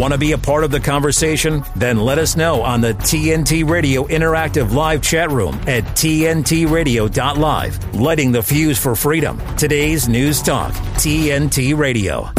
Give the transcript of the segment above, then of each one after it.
Want to be a part of the conversation? Then let us know on the TNT Radio Interactive Live chat room at TNTRadio.live. Lighting the fuse for freedom. Today's News Talk, TNT Radio.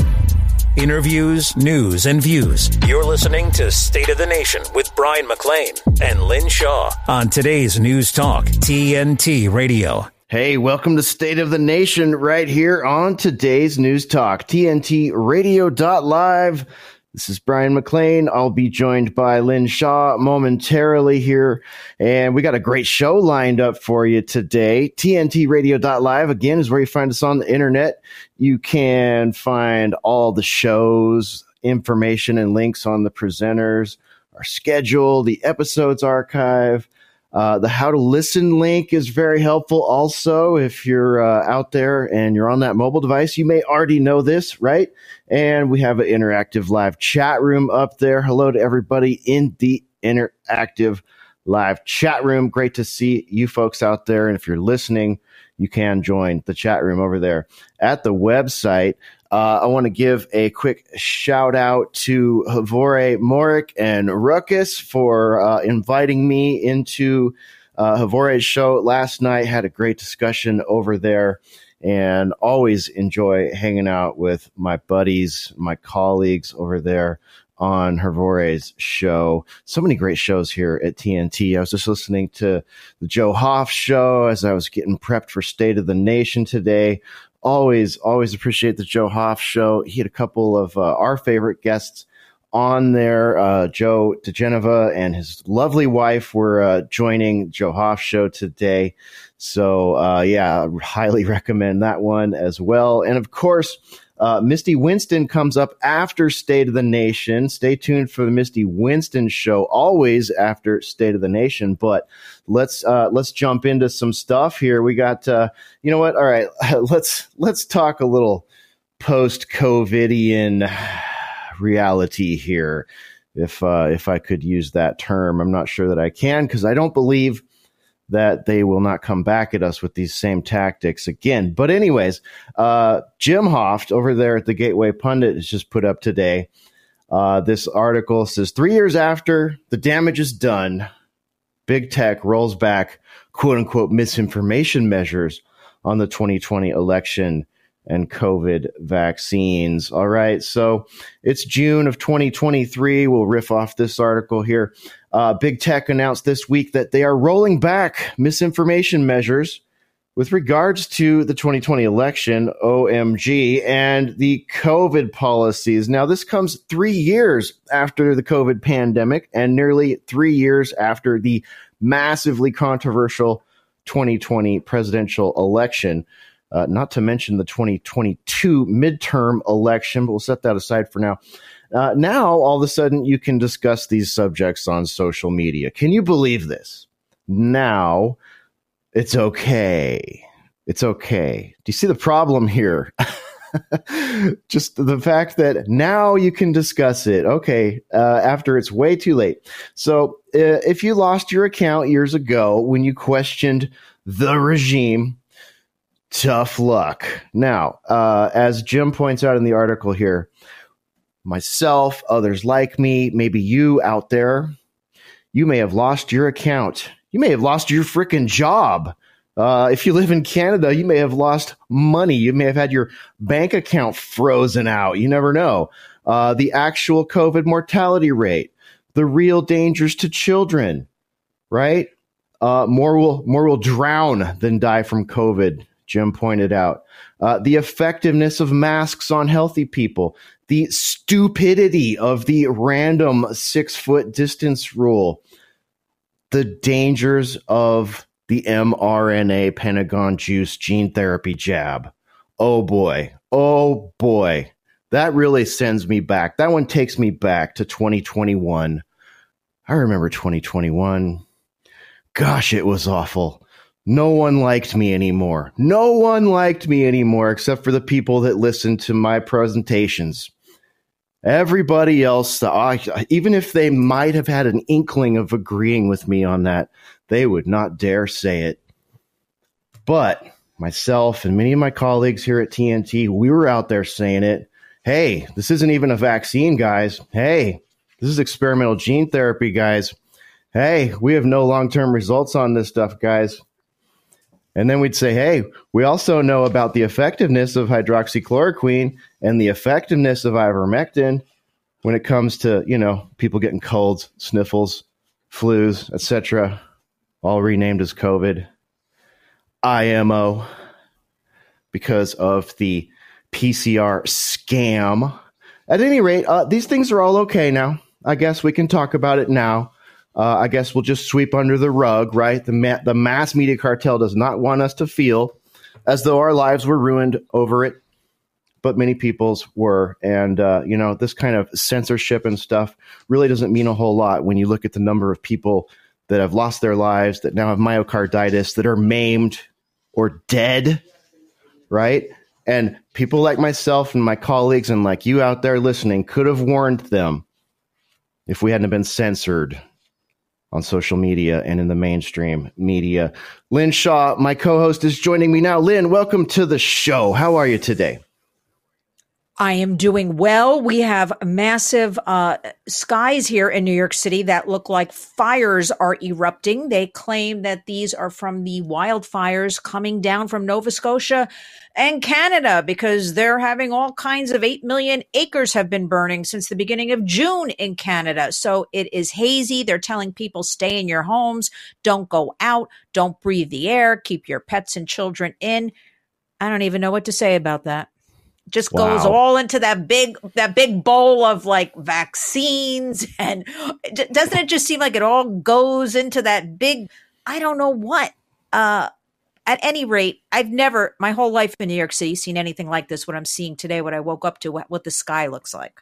Interviews, news, and views. You're listening to State of the Nation with Bryan McClain and Lynn Shaw on today's News Talk, TNT Radio. Hey, welcome to State of the Nation right here on today's News Talk, TNT Radio.live. This is Bryan McClain. I'll be joined by Lynn Shaw momentarily here. And we got a great show lined up for you today. TNTradio.live, again, is where you find us on the internet. You can find all the shows, information, and links on the presenters, our schedule, the episodes archive. Uh, the how to listen link is very helpful. Also, if you're uh, out there and you're on that mobile device, you may already know this, right? And we have an interactive live chat room up there. Hello to everybody in the interactive live chat room. Great to see you folks out there. And if you're listening, you can join the chat room over there at the website. Uh, I want to give a quick shout out to Hrvoje Morić and Ruckus for uh, inviting me into uh, Hrvoje's show last night. Had a great discussion over there and always enjoy hanging out with my buddies, my colleagues over there on Hrvoje's show. So many great shows here at TNT. I was just listening to the Joe Hoft show as I was getting prepped for State of the Nation today always, always appreciate the Joe Hoft show. He had a couple of uh, our favorite guests on there. Uh, Joe diGenova and his lovely wife were uh, joining Joe Hoft show today. So, uh, yeah, highly recommend that one as well. And of course, uh, Misty Winston comes up after State of the Nation. Stay tuned for the Misty Winston show, always after State of the Nation. But let's uh, let's jump into some stuff here. We got uh, you know what? All right, let's let's talk a little post COVIDian reality here. If uh, if I could use that term, I'm not sure that I can because I don't believe that they will not come back at us with these same tactics again. But, anyways, uh, Jim Hoft over there at the Gateway Pundit has just put up today. Uh, this article says three years after the damage is done, big tech rolls back quote unquote misinformation measures on the 2020 election and COVID vaccines. All right. So it's June of 2023. We'll riff off this article here. Uh, Big Tech announced this week that they are rolling back misinformation measures with regards to the 2020 election, OMG, and the COVID policies. Now, this comes three years after the COVID pandemic and nearly three years after the massively controversial 2020 presidential election. Uh, not to mention the 2022 midterm election, but we'll set that aside for now. Uh, now, all of a sudden, you can discuss these subjects on social media. Can you believe this? Now, it's okay. It's okay. Do you see the problem here? Just the fact that now you can discuss it. Okay, uh, after it's way too late. So, uh, if you lost your account years ago when you questioned the regime, tough luck. Now, uh, as Jim points out in the article here, myself, others like me, maybe you out there, you may have lost your account. You may have lost your freaking job. Uh, if you live in Canada, you may have lost money. You may have had your bank account frozen out. You never know. Uh, the actual COVID mortality rate, the real dangers to children, right? Uh, more will more will drown than die from COVID. Jim pointed out uh, the effectiveness of masks on healthy people, the stupidity of the random six foot distance rule, the dangers of the mRNA Pentagon juice gene therapy jab. Oh boy. Oh boy. That really sends me back. That one takes me back to 2021. I remember 2021. Gosh, it was awful. No one liked me anymore. No one liked me anymore except for the people that listened to my presentations. Everybody else, even if they might have had an inkling of agreeing with me on that, they would not dare say it. But myself and many of my colleagues here at TNT, we were out there saying it, hey, this isn't even a vaccine, guys. Hey, this is experimental gene therapy, guys. Hey, we have no long term results on this stuff, guys. And then we'd say, hey, we also know about the effectiveness of hydroxychloroquine and the effectiveness of ivermectin when it comes to, you know, people getting colds, sniffles, flus, etc., all renamed as COVID, IMO, because of the PCR scam. At any rate, uh, these things are all okay now. I guess we can talk about it now. Uh, I guess we'll just sweep under the rug, right? The ma- the mass media cartel does not want us to feel as though our lives were ruined over it, but many people's were. And uh, you know, this kind of censorship and stuff really doesn't mean a whole lot when you look at the number of people that have lost their lives, that now have myocarditis, that are maimed or dead, right? And people like myself and my colleagues and like you out there listening could have warned them if we hadn't been censored on social media and in the mainstream media. Lynn Shaw, my co host, is joining me now. Lynn, welcome to the show. How are you today? I am doing well. We have massive uh, skies here in New York City that look like fires are erupting. They claim that these are from the wildfires coming down from Nova Scotia and Canada because they're having all kinds of 8 million acres have been burning since the beginning of June in Canada. So it is hazy. They're telling people stay in your homes, don't go out, don't breathe the air, keep your pets and children in. I don't even know what to say about that just wow. goes all into that big that big bowl of like vaccines. And doesn't it just seem like it all goes into that big i don't know what. Uh at any rate i've never my whole life in new york city seen anything like this what i'm seeing today what i woke up to what, what the sky looks like.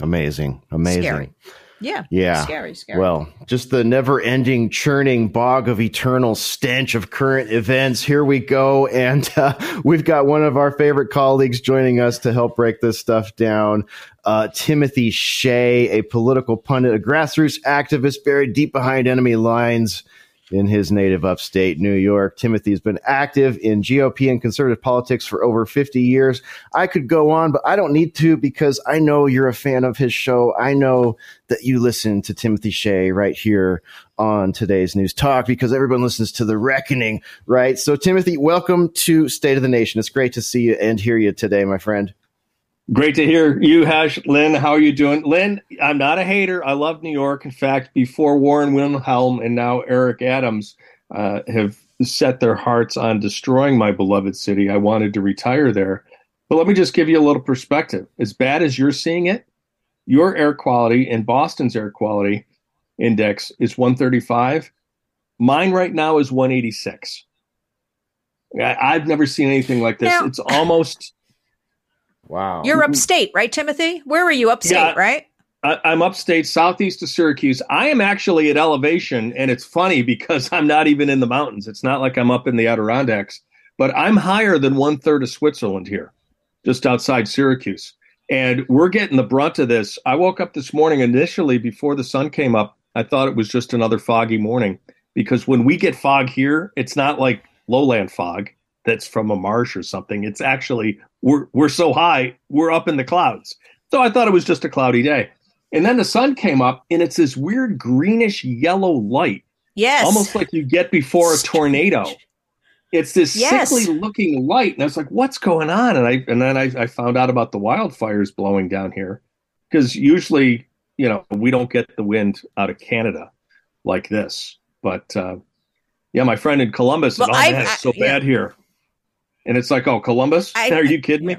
Amazing. Amazing. Scary. Yeah. Yeah. Scary, scary. Well, just the never ending churning bog of eternal stench of current events. Here we go. And uh, we've got one of our favorite colleagues joining us to help break this stuff down. Uh, Timothy Shea, a political pundit, a grassroots activist buried deep behind enemy lines in his native upstate New York. Timothy has been active in GOP and conservative politics for over 50 years. I could go on, but I don't need to because I know you're a fan of his show. I know that you listen to Timothy Shea right here on today's News Talk because everyone listens to The Reckoning, right? So, Timothy, welcome to State of the Nation. It's great to see you and hear you today, my friend. Great to hear you, Hash. Lynn, how are you doing? Lynn, I'm not a hater. I love New York. In fact, before Warren Wilhelm and now Eric Adams uh, have set their hearts on destroying my beloved city, I wanted to retire there. But let me just give you a little perspective. As bad as you're seeing it, your air quality and Boston's air quality index is 135. Mine right now is 186. I, have never seen anything like this. Now, it's almost Wow. You're mm-hmm. upstate, right, Timothy? Where are you? Upstate, yeah, right? I, I'm upstate, southeast of Syracuse. I am actually at elevation, and it's funny because I'm not even in the mountains. It's not like I'm up in the Adirondacks, but I'm higher than one third of Switzerland here, just outside Syracuse. And we're getting the brunt of this. I woke up this morning initially before the sun came up. I thought it was just another foggy morning because when we get fog here, it's not like lowland fog that's from a marsh or something. It's actually we're we're so high, we're up in the clouds. So I thought it was just a cloudy day. And then the sun came up and it's this weird greenish yellow light. Yes. Almost like you get before a tornado. It's this yes. sickly looking light. And I was like, what's going on? And I and then I, I found out about the wildfires blowing down here. Because usually, you know, we don't get the wind out of Canada like this. But uh, yeah, my friend in Columbus, well, oh, man, it's so bad yeah. here. And it's like, oh, Columbus? I, Are you kidding me?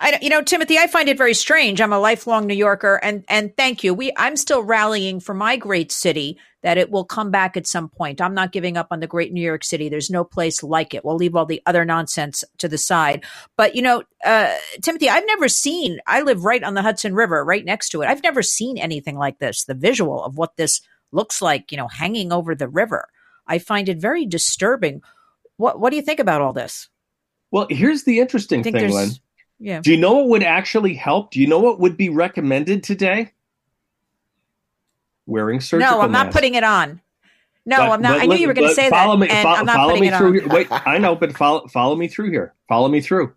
I, you know, Timothy, I find it very strange. I'm a lifelong New Yorker, and and thank you. We, I'm still rallying for my great city that it will come back at some point. I'm not giving up on the great New York City. There's no place like it. We'll leave all the other nonsense to the side. But you know, uh, Timothy, I've never seen. I live right on the Hudson River, right next to it. I've never seen anything like this. The visual of what this looks like, you know, hanging over the river. I find it very disturbing. What What do you think about all this? Well, here's the interesting thing, Lynn. Yeah. Do you know what would actually help? Do you know what would be recommended today? Wearing surgical. No, I'm not putting it on. No, but, I'm not. I knew you were going to say follow that. Me, follow, follow me through. Here. Wait, I know, but follow follow me through here. Follow me through.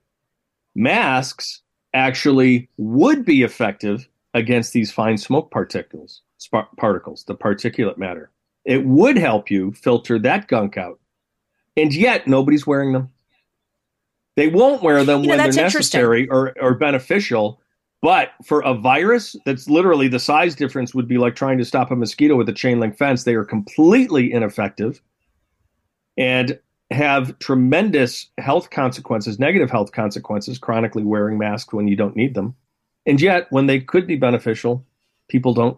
masks actually would be effective against these fine smoke particles, sp- particles, the particulate matter. It would help you filter that gunk out. And yet nobody's wearing them. They won't wear them you know, when they're necessary or, or beneficial. But for a virus that's literally the size difference would be like trying to stop a mosquito with a chain link fence, they are completely ineffective and have tremendous health consequences, negative health consequences, chronically wearing masks when you don't need them. And yet, when they could be beneficial, people don't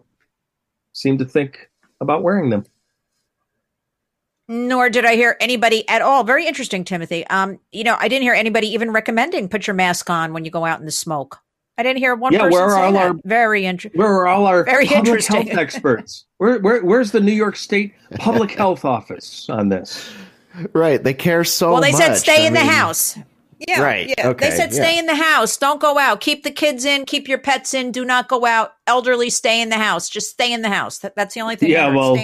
seem to think about wearing them. Nor did I hear anybody at all. Very interesting, Timothy. Um, you know, I didn't hear anybody even recommending put your mask on when you go out in the smoke. I didn't hear one yeah, person where are all that. Our, very interesting. Where are all our very public health experts? Where, where, where's the New York State Public Health Office on this? Right, they care so. Well, they much. said stay I in mean, the house. Yeah, right. Yeah. Okay, they said stay yeah. in the house. Don't go out. Keep the kids in. Keep your pets in. Do not go out. Elderly, stay in the house. Just stay in the house. That, that's the only thing. Yeah, well,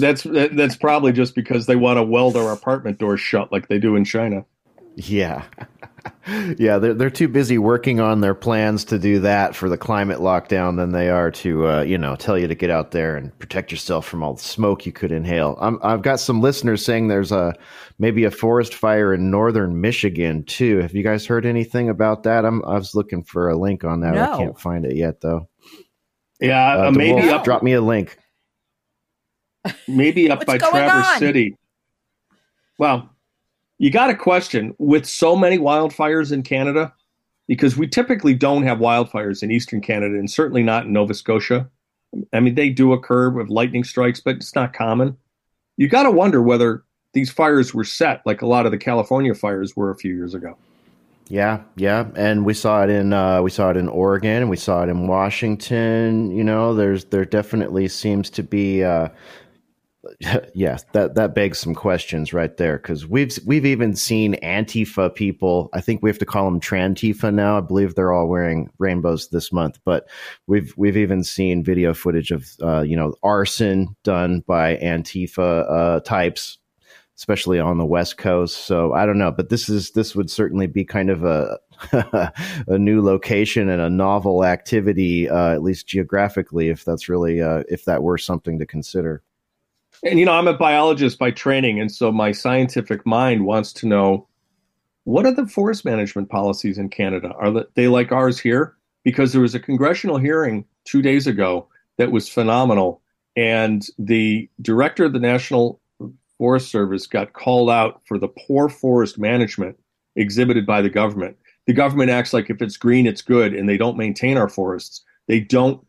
that's that's probably just because they want to weld our apartment doors shut like they do in China. Yeah. yeah, they're they're too busy working on their plans to do that for the climate lockdown than they are to uh, you know tell you to get out there and protect yourself from all the smoke you could inhale. i have got some listeners saying there's a maybe a forest fire in northern Michigan too. Have you guys heard anything about that? I'm I was looking for a link on that. No. I can't find it yet though. Yeah, uh, maybe up, drop me a link. Maybe up by Traverse on? City. Well, you got a question with so many wildfires in Canada, because we typically don't have wildfires in eastern Canada and certainly not in Nova Scotia. I mean, they do occur with lightning strikes, but it's not common. You got to wonder whether these fires were set like a lot of the California fires were a few years ago. Yeah, yeah, and we saw it in uh, we saw it in Oregon, and we saw it in Washington. You know, there's there definitely seems to be uh, yeah, that that begs some questions right there because we've we've even seen Antifa people. I think we have to call them Trantifa now. I believe they're all wearing rainbows this month, but we've we've even seen video footage of uh, you know arson done by Antifa uh, types, especially on the West Coast. So I don't know, but this is this would certainly be kind of a a new location and a novel activity, uh, at least geographically, if that's really uh, if that were something to consider. And you know, I'm a biologist by training, and so my scientific mind wants to know what are the forest management policies in Canada? Are they like ours here? Because there was a congressional hearing two days ago that was phenomenal, and the director of the National Forest Service got called out for the poor forest management exhibited by the government. The government acts like if it's green, it's good, and they don't maintain our forests. They don't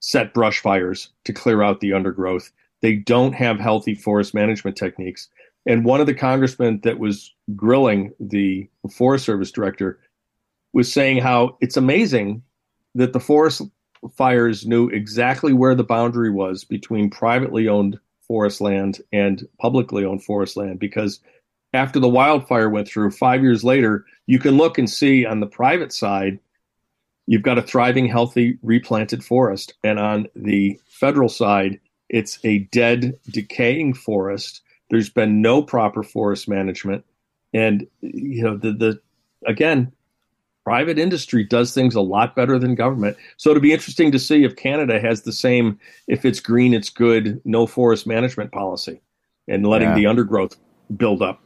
set brush fires to clear out the undergrowth. They don't have healthy forest management techniques. And one of the congressmen that was grilling the Forest Service director was saying how it's amazing that the forest fires knew exactly where the boundary was between privately owned forest land and publicly owned forest land because after the wildfire went through five years later you can look and see on the private side you've got a thriving healthy replanted forest and on the federal side it's a dead, decaying forest. There's been no proper forest management, and you know the the again, private industry does things a lot better than government. So it'll be interesting to see if Canada has the same. If it's green, it's good. No forest management policy, and letting yeah. the undergrowth build up.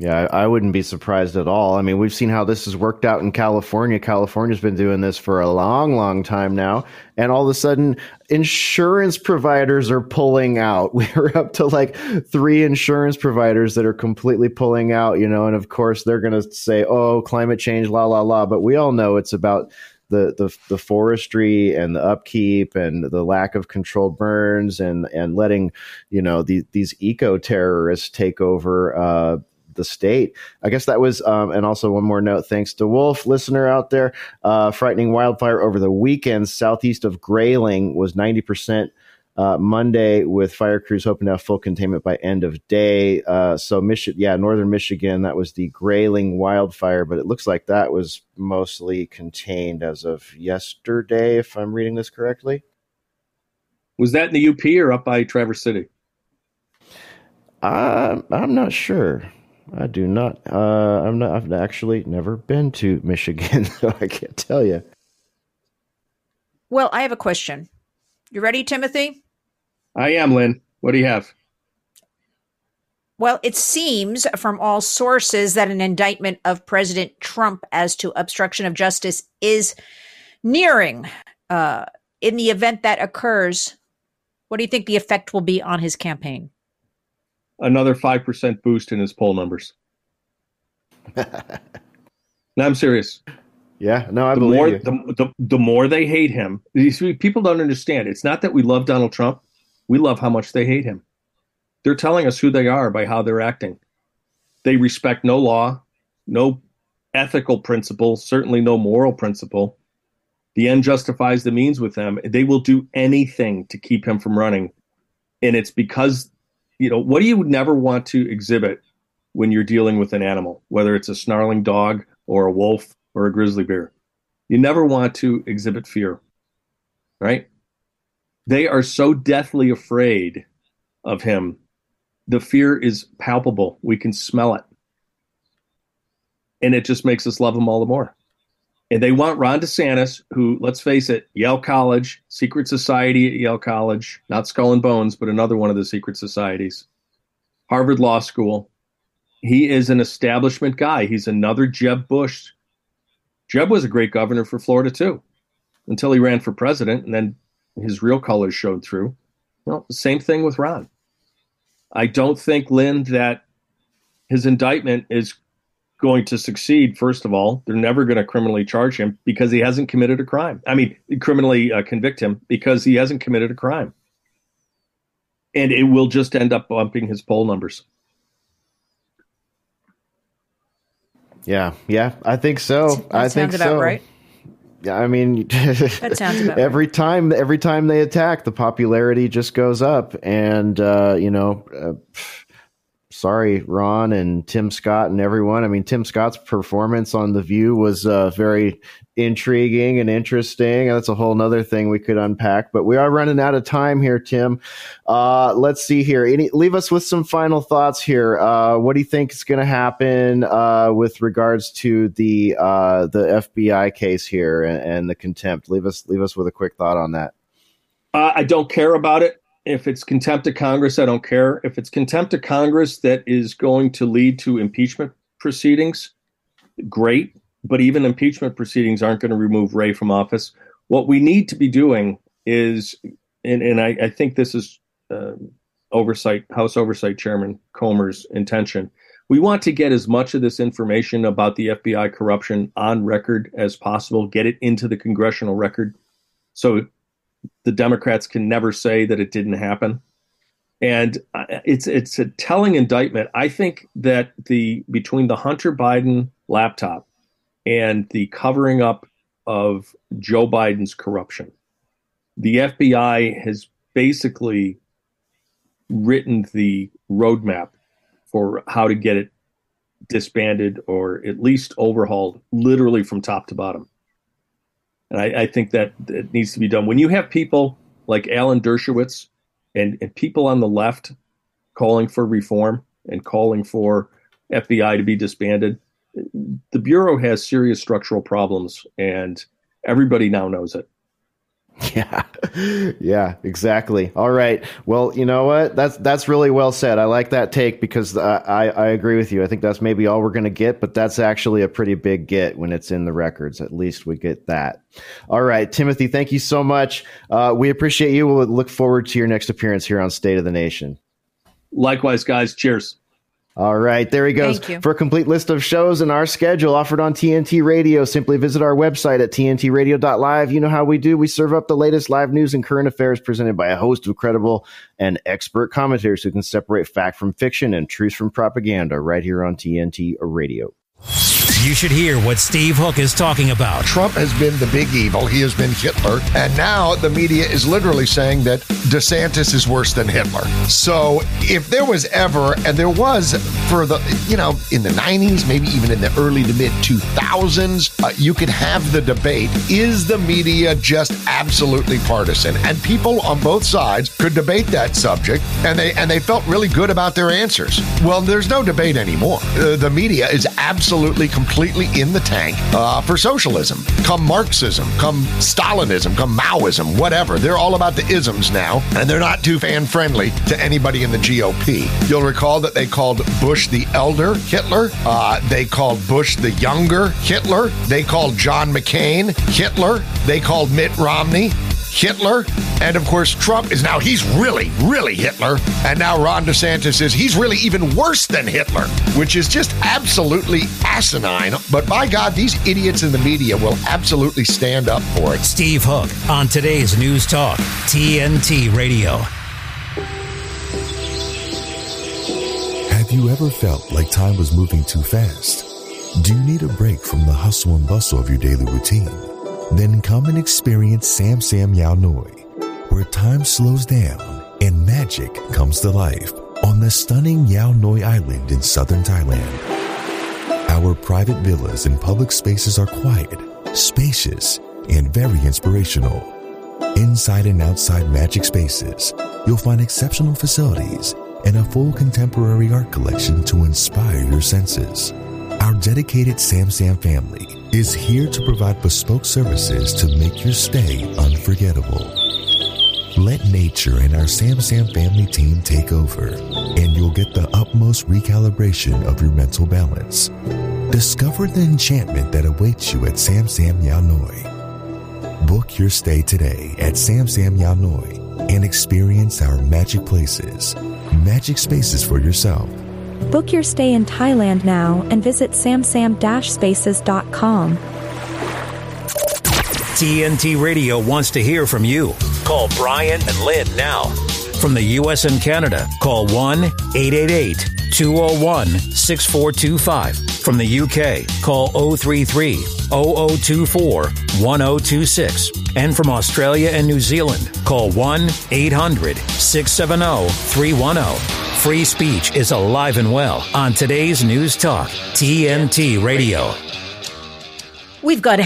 Yeah, I wouldn't be surprised at all. I mean, we've seen how this has worked out in California. California's been doing this for a long, long time now. And all of a sudden, insurance providers are pulling out. We're up to like three insurance providers that are completely pulling out, you know, and of course they're going to say, oh, climate change, la, la, la. But we all know it's about the, the the forestry and the upkeep and the lack of controlled burns and and letting you know the, these eco terrorists take over uh, the state. I guess that was, um, and also one more note, thanks to Wolf, listener out there. Uh, frightening wildfire over the weekend southeast of Grayling was 90%. Uh, Monday with fire crews hoping to have full containment by end of day. Uh, so, Michigan, yeah, northern Michigan, that was the Grayling wildfire, but it looks like that was mostly contained as of yesterday, if I'm reading this correctly. Was that in the UP or up by Traverse City? Uh, I'm not sure. I do not. Uh, I'm not. I've actually never been to Michigan, so I can't tell you. Well, I have a question. You ready, Timothy? I am, Lynn. What do you have? Well, it seems from all sources that an indictment of President Trump as to obstruction of justice is nearing. Uh, in the event that occurs, what do you think the effect will be on his campaign? Another 5% boost in his poll numbers. no, I'm serious. Yeah, no, I the believe more, you. The, the, the more they hate him, see, people don't understand. It's not that we love Donald Trump. We love how much they hate him. They're telling us who they are by how they're acting. They respect no law, no ethical principle, certainly no moral principle. The end justifies the means with them. They will do anything to keep him from running. And it's because, you know, what do you never want to exhibit when you're dealing with an animal, whether it's a snarling dog or a wolf or a grizzly bear? You never want to exhibit fear, right? They are so deathly afraid of him the fear is palpable. We can smell it. And it just makes us love them all the more. And they want Ron DeSantis, who, let's face it, Yale College, secret society at Yale College, not Skull and Bones, but another one of the secret societies, Harvard Law School. He is an establishment guy. He's another Jeb Bush. Jeb was a great governor for Florida, too, until he ran for president, and then his real colors showed through. Well, same thing with Ron. I don't think, Lynn, that his indictment is going to succeed. First of all, they're never going to criminally charge him because he hasn't committed a crime. I mean, criminally uh, convict him because he hasn't committed a crime. And it will just end up bumping his poll numbers. Yeah, yeah, I think so. That I think sounds about so. right. Yeah, I mean, That sounds about every time every time they attack, the popularity just goes up, and uh, you know, uh, sorry, Ron and Tim Scott and everyone. I mean, Tim Scott's performance on The View was uh, very intriguing and interesting. And that's a whole nother thing we could unpack. But we are running out of time here, Tim. Uh, let's see here. Any, leave us with some final thoughts here. Uh, what do you think is going to happen uh, with regards to the uh, the FBI case here and, and, the contempt? Leave us leave us with a quick thought on that. Uh, I don't care about it. If it's contempt of Congress, I don't care. If it's contempt of Congress that is going to lead to impeachment proceedings, great. But even impeachment proceedings aren't going to remove Wray from office. What we need to be doing is, and, and I, I think this is uh, oversight, House Oversight Chairman Comer's intention. We want to get as much of this information about the FBI corruption on record as possible, get it into the congressional record. So the Democrats can never say that it didn't happen. And it's it's a telling indictment. I think that the between the Hunter Biden laptop and the covering up of Joe Biden's corruption, the FBI has basically written the roadmap for how to get it disbanded or at least overhauled, literally from top to bottom. And I, I think that it needs to be done. When you have people like Alan Dershowitz and, and people on the left calling for reform and calling for FBI to be disbanded, the Bureau has serious structural problems, and everybody now knows it. Yeah, yeah, exactly. All right. Well, you know what? That's that's really well said. I like that take because I I, I agree with you. I think that's maybe all we're going to get, but that's actually a pretty big get when it's in the records. At least we get that. All right, Timothy. Thank you so much. Uh, we appreciate you. We'll look forward to your next appearance here on State of the Nation. Likewise, guys. Cheers. All right, there he goes. For a complete list of shows and our schedule offered on TNT Radio, simply visit our website at tntradio.live. You know how we do. We serve up the latest live news and current affairs presented by a host of credible and expert commentators who can separate fact from fiction and truth from propaganda right here on TNT Radio. You should hear what Steve Hook is talking about. Trump has been the big evil. He has been Hitler. And now the media is literally saying that DeSantis is worse than Hitler. So if there was ever, and there was for the, you know, in the 90s, maybe even in the early to mid 2000s, uh, you could have the debate is the media just absolutely partisan? And people on both sides could debate that subject and they and they felt really good about their answers. Well, there's no debate anymore. Uh, the media is absolutely completely in the tank uh, for socialism. Come Marxism, come Stalinism, come Maoism, whatever. They're all about the isms now, and they're not too fan friendly to anybody in the GOP. You'll recall that they called Bush the elder Hitler. Uh, they called Bush the younger Hitler. They called John McCain Hitler. They called Mitt Romney Hitler. And of course, Trump is now, he's really, really Hitler. And now Ron DeSantis is, he's really even worse than Hitler, which is just absolutely asinine. But by God, these idiots in the media will absolutely stand up for it. Steve Hook on today's News Talk, TNT Radio. Have you ever felt like time was moving too fast? Do you need a break from the hustle and bustle of your daily routine? Then come and experience Sam Sam Yao Noi, where time slows down and magic comes to life on the stunning Yao Noi Island in southern Thailand. Our private villas and public spaces are quiet, spacious, and very inspirational. Inside and outside magic spaces, you'll find exceptional facilities and a full contemporary art collection to inspire your senses. Our dedicated Sam Sam family is here to provide bespoke services to make your stay unforgettable. Let nature and our Sam Sam family team take over, and you'll get the utmost recalibration of your mental balance. Discover the enchantment that awaits you at Sam Sam Yao Noi. Book your stay today at Sam Sam Yao Noi and experience our magic places, magic spaces for yourself. Book your stay in Thailand now and visit samsam-spaces.com. TNT Radio wants to hear from you. Call Bryan and Lynn now. From the U.S. and Canada, call 1 888 201 6425. From the UK, call 033 0024 1026. And from Australia and New Zealand, call 1 800 670 310. Free speech is alive and well on today's News Talk, TNT Radio. We've got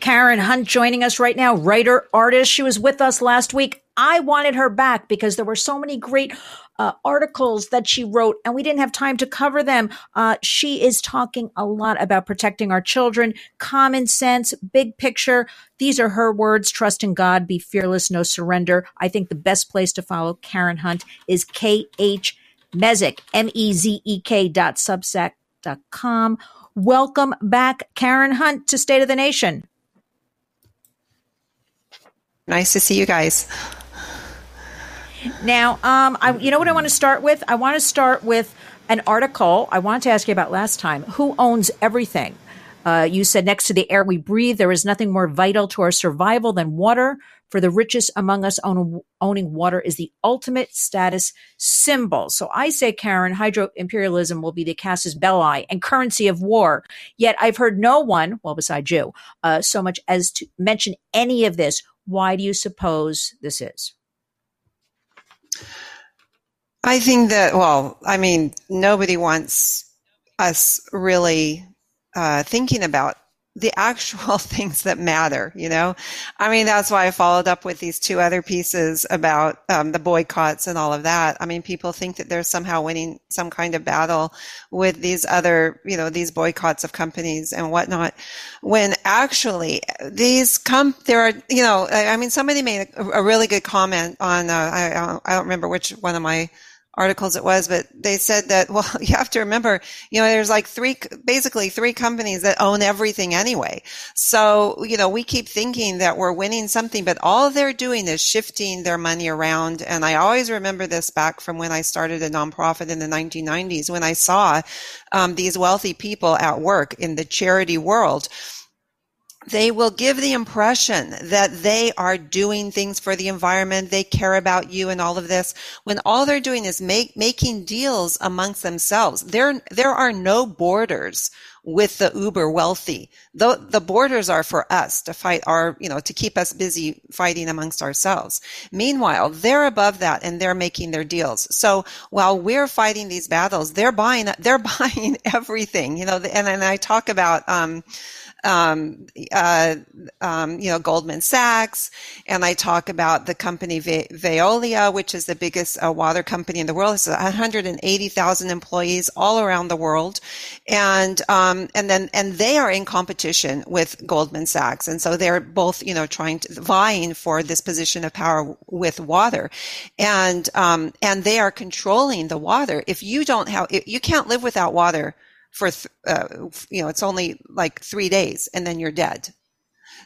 Karen Hunt joining us right now, writer, artist. She was with us last week. I wanted her back because there were so many great uh, articles that she wrote, and we didn't have time to cover them. Uh, she is talking a lot about protecting our children, common sense, big picture. These are her words trust in God, be fearless, no surrender. I think the best place to follow Karen Hunt is KH Mezek, M E Z E K dot substack dot com. Welcome back, Karen Hunt, to State of the Nation. Nice to see you guys. Now, um, I, you know what I want to start with? I want to start with an article I wanted to ask you about last time. Who owns everything? Uh, you said next to the air we breathe, there is nothing more vital to our survival than water. For the richest among us, own, owning water is the ultimate status symbol. So I say, Karen, hydro imperialism will be the casus belli and currency of war. Yet I've heard no one, well, besides you, uh, so much as to mention any of this. Why do you suppose this is? I think that, well, I mean, nobody wants us really uh, thinking about the actual things that matter, you know? I mean, that's why I followed up with these two other pieces about um, the boycotts and all of that. I mean, people think that they're somehow winning some kind of battle with these other, you know, these boycotts of companies and whatnot. When actually these come, there are, you know, I, I mean, somebody made a, a, really good comment on, uh, I, I don't remember which one of my articles it was, but they said that, well, you have to remember, you know, there's like three, basically three companies that own everything anyway. So, you know, we keep thinking that we're winning something, but all they're doing is shifting their money around. And I always remember this back from when I started a nonprofit in the 1990s when I saw um, these wealthy people at work in the charity world they will give the impression that they are doing things for the environment. They care about you and all of this when all they're doing is make, making deals amongst themselves. There, there are no borders with the uber wealthy. The, the borders are for us to fight our, you know, to keep us busy fighting amongst ourselves. Meanwhile, they're above that and they're making their deals. So while we're fighting these battles, they're buying, they're buying everything, you know, and, and I talk about, um, um, uh, um, you know, Goldman Sachs, and I talk about the company Ve- Veolia, which is the biggest uh, water company in the world. It's 180,000 employees all around the world, and um, and then and they are in competition with Goldman Sachs, and so they're both you know trying to vying for this position of power with water, and um, and they are controlling the water. If you don't have, you can't live without water for uh, you know it's only like three days and then you're dead.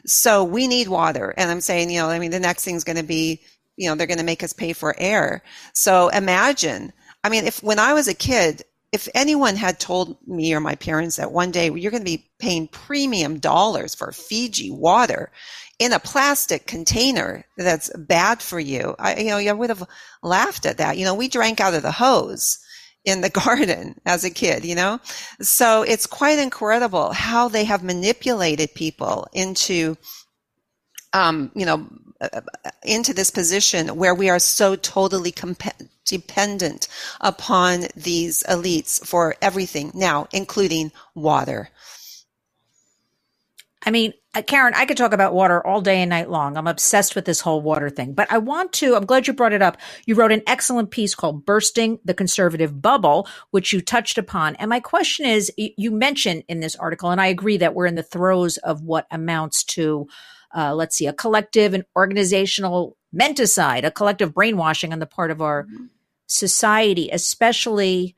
So we need water and i'm saying you know i mean the next thing's going to be you know they're going to make us pay for air. So imagine i mean if when i was a kid if anyone had told me or my parents that one day you're going to be paying premium dollars for fiji water in a plastic container that's bad for you i you know i would have laughed at that. You know we drank out of the hose in the garden as a kid, you know? So it's quite incredible how they have manipulated people into, um, you know, uh, into this position where we are so totally comp- dependent upon these elites for everything now, including water. I mean, uh, Karen, I could talk about water all day and night long. I'm obsessed with this whole water thing, but I want to, I'm glad you brought it up. You wrote an excellent piece called Bursting the Conservative Bubble, which you touched upon. And my question is you mentioned in this article, and I agree that we're in the throes of what amounts to, uh, let's see, a collective and organizational menticide, a collective brainwashing on the part of our mm-hmm. society, especially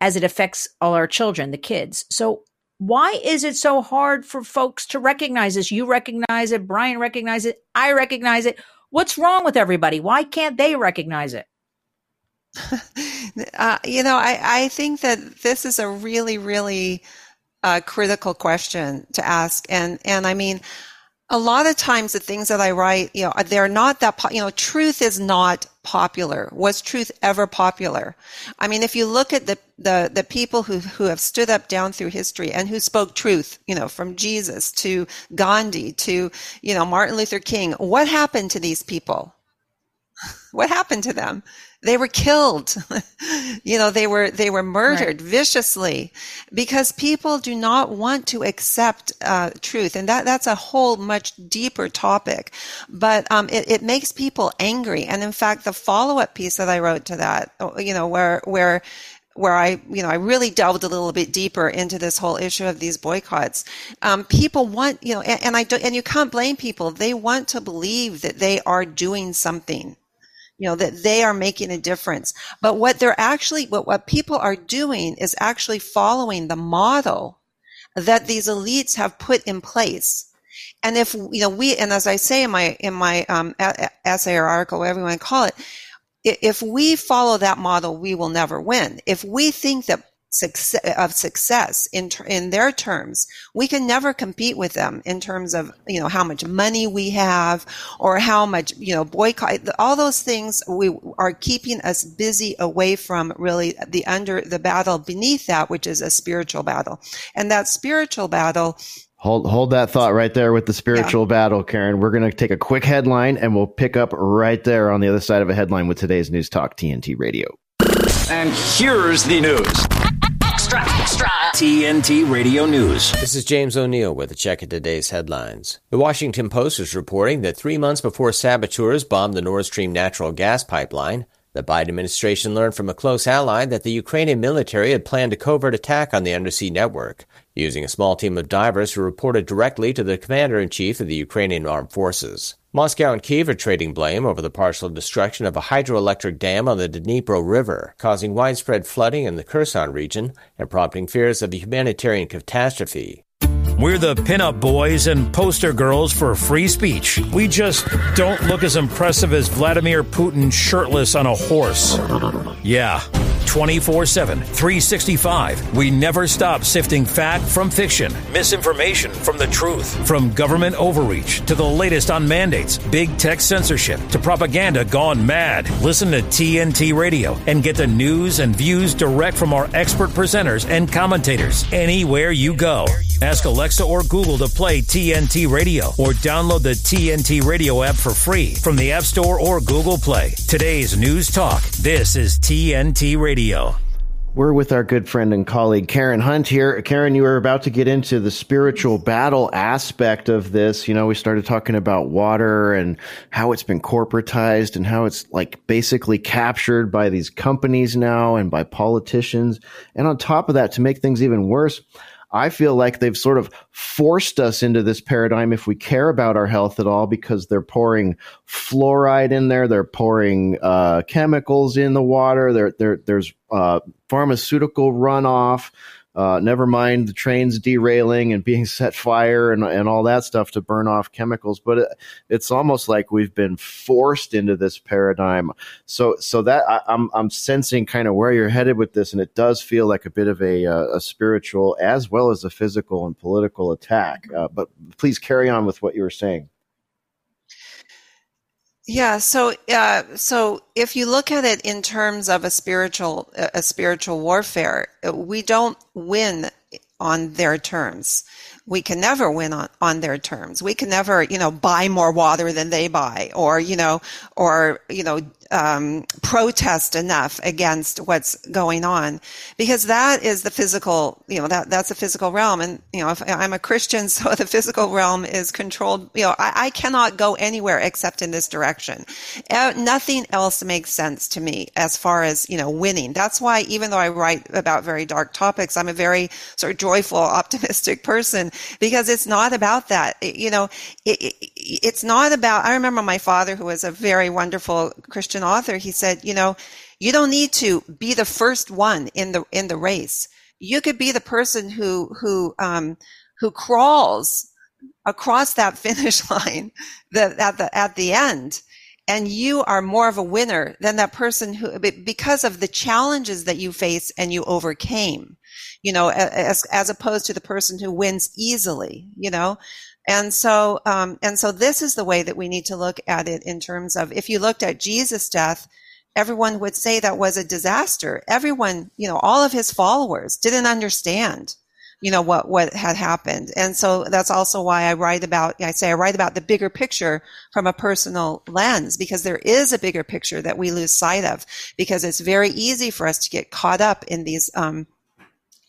as it affects all our children, the kids. So why is it so hard for folks to recognize this? You recognize it, Bryan recognizes it, I recognize it. What's wrong with everybody? Why can't they recognize it? uh, you know, I, I think that this is a really, really uh, critical question to ask. And, and I mean, a lot of times the things that I write, you know, they're not that, you know, truth is not popular. Was truth ever popular? I mean, if you look at the, the, the people who, who have stood up down through history and who spoke truth, you know, from Jesus to Gandhi to, you know, Martin Luther King, what happened to these people? what happened to them? They were killed. you know, they were, they were murdered right. viciously because people do not want to accept uh, truth. And that, that's a whole much deeper topic. But um, it, it makes people angry. And in fact, the follow up piece that I wrote to that, uh, you know, where, where, where I, you know, I really delved a little bit deeper into this whole issue of these boycotts. Um, people want, you know, and, and I don't, and you can't blame people. They want to believe that they are doing something you know, that they are making a difference. But what they're actually, what, what people are doing is actually following the model that these elites have put in place. And if, you know, we, and as I say in my, in my, um, essay or article, whatever you want to call it, if we follow that model, we will never win. If we think that success, of success in in their terms. We can never compete with them in terms of you know how much money we have or how much you know boycott. All those things we are keeping us busy away from really the under the battle beneath that, which is a spiritual battle, and that spiritual battle. Hold hold that thought right there with the spiritual yeah. battle, Karen. We're going to take a quick headline and we'll pick up right there on the other side of a headline with today's News Talk TNT Radio. And here's the news. Extra, extra. TNT Radio News. This is James O'Neill with a check of today's headlines. The Washington Post is reporting that three months before saboteurs bombed the Nord Stream natural gas pipeline, the Biden administration learned from a close ally that the Ukrainian military had planned a covert attack on the undersea network, using a small team of divers who reported directly to the commander in chief of the Ukrainian armed forces. Moscow and Kiev are trading blame over the partial destruction of a hydroelectric dam on the Dnipro River, causing widespread flooding in the Kherson region and prompting fears of a humanitarian catastrophe. We're the pinup boys and poster girls for free speech. We just don't look as impressive as Vladimir Putin shirtless on a horse. Yeah. 24 7, 365. We never stop sifting fact from fiction, misinformation from the truth, from government overreach to the latest on mandates, big tech censorship to propaganda gone mad. Listen to TNT Radio and get the news and views direct from our expert presenters and commentators anywhere you go. Ask Alexa or Google to play TNT Radio or download the TNT Radio app for free from the App Store or Google Play. Today's News Talk. This is TNT Radio. We're with our good friend and colleague Karen Hunt here. Karen, you were about to get into the spiritual battle aspect of this. You know, we started talking about water and how it's been corporatized and how it's like basically captured by these companies now and by politicians. And on top of that, to make things even worse, I feel like they've sort of forced us into this paradigm if we care about our health at all because they're pouring fluoride in there, they're pouring uh, chemicals in the water, there, there, there's uh, pharmaceutical runoff. Uh, never mind the trains derailing and being set fire and, and all that stuff to burn off chemicals. But it, it's almost like we've been forced into this paradigm. So, so that I, am I'm, I'm sensing kind of where you're headed with this, and it does feel like a bit of a, uh, a spiritual as well as a physical and political attack. Uh, but please carry on with what you were saying. Yeah, so uh, so if you look at it in terms of a spiritual a spiritual warfare, we don't win on their terms. We can never win on, on their terms. We can never, you know, buy more water than they buy, or you know, or you know, um, protest enough against what's going on. Because that is the physical you know that that's a physical realm. And you know i'm a christian so the physical realm is controlled. You know i, I cannot go anywhere except in this direction. Uh, nothing else makes sense to me as far as you know winning. That's why even though i write about very dark topics i'm a very sort of joyful optimistic person because it's not about that. It, you know it, it, it's not about i remember my father who was a very wonderful christian an author, he said, you know, you don't need to be the first one in the in the race. You could be the person who who um, who crawls across that finish line the, at the at the end and you are more of a winner than that person who because of the challenges that you face and you overcame you know as as opposed to the person who wins easily you know and so, um, and so this is the way that we need to look at it in terms of if you looked at Jesus' death, everyone would say that was a disaster. Everyone, you know, all of his followers didn't understand, you know, what, what had happened. And so that's also why I write about, I say I write about the bigger picture from a personal lens because there is a bigger picture that we lose sight of because it's very easy for us to get caught up in these, um,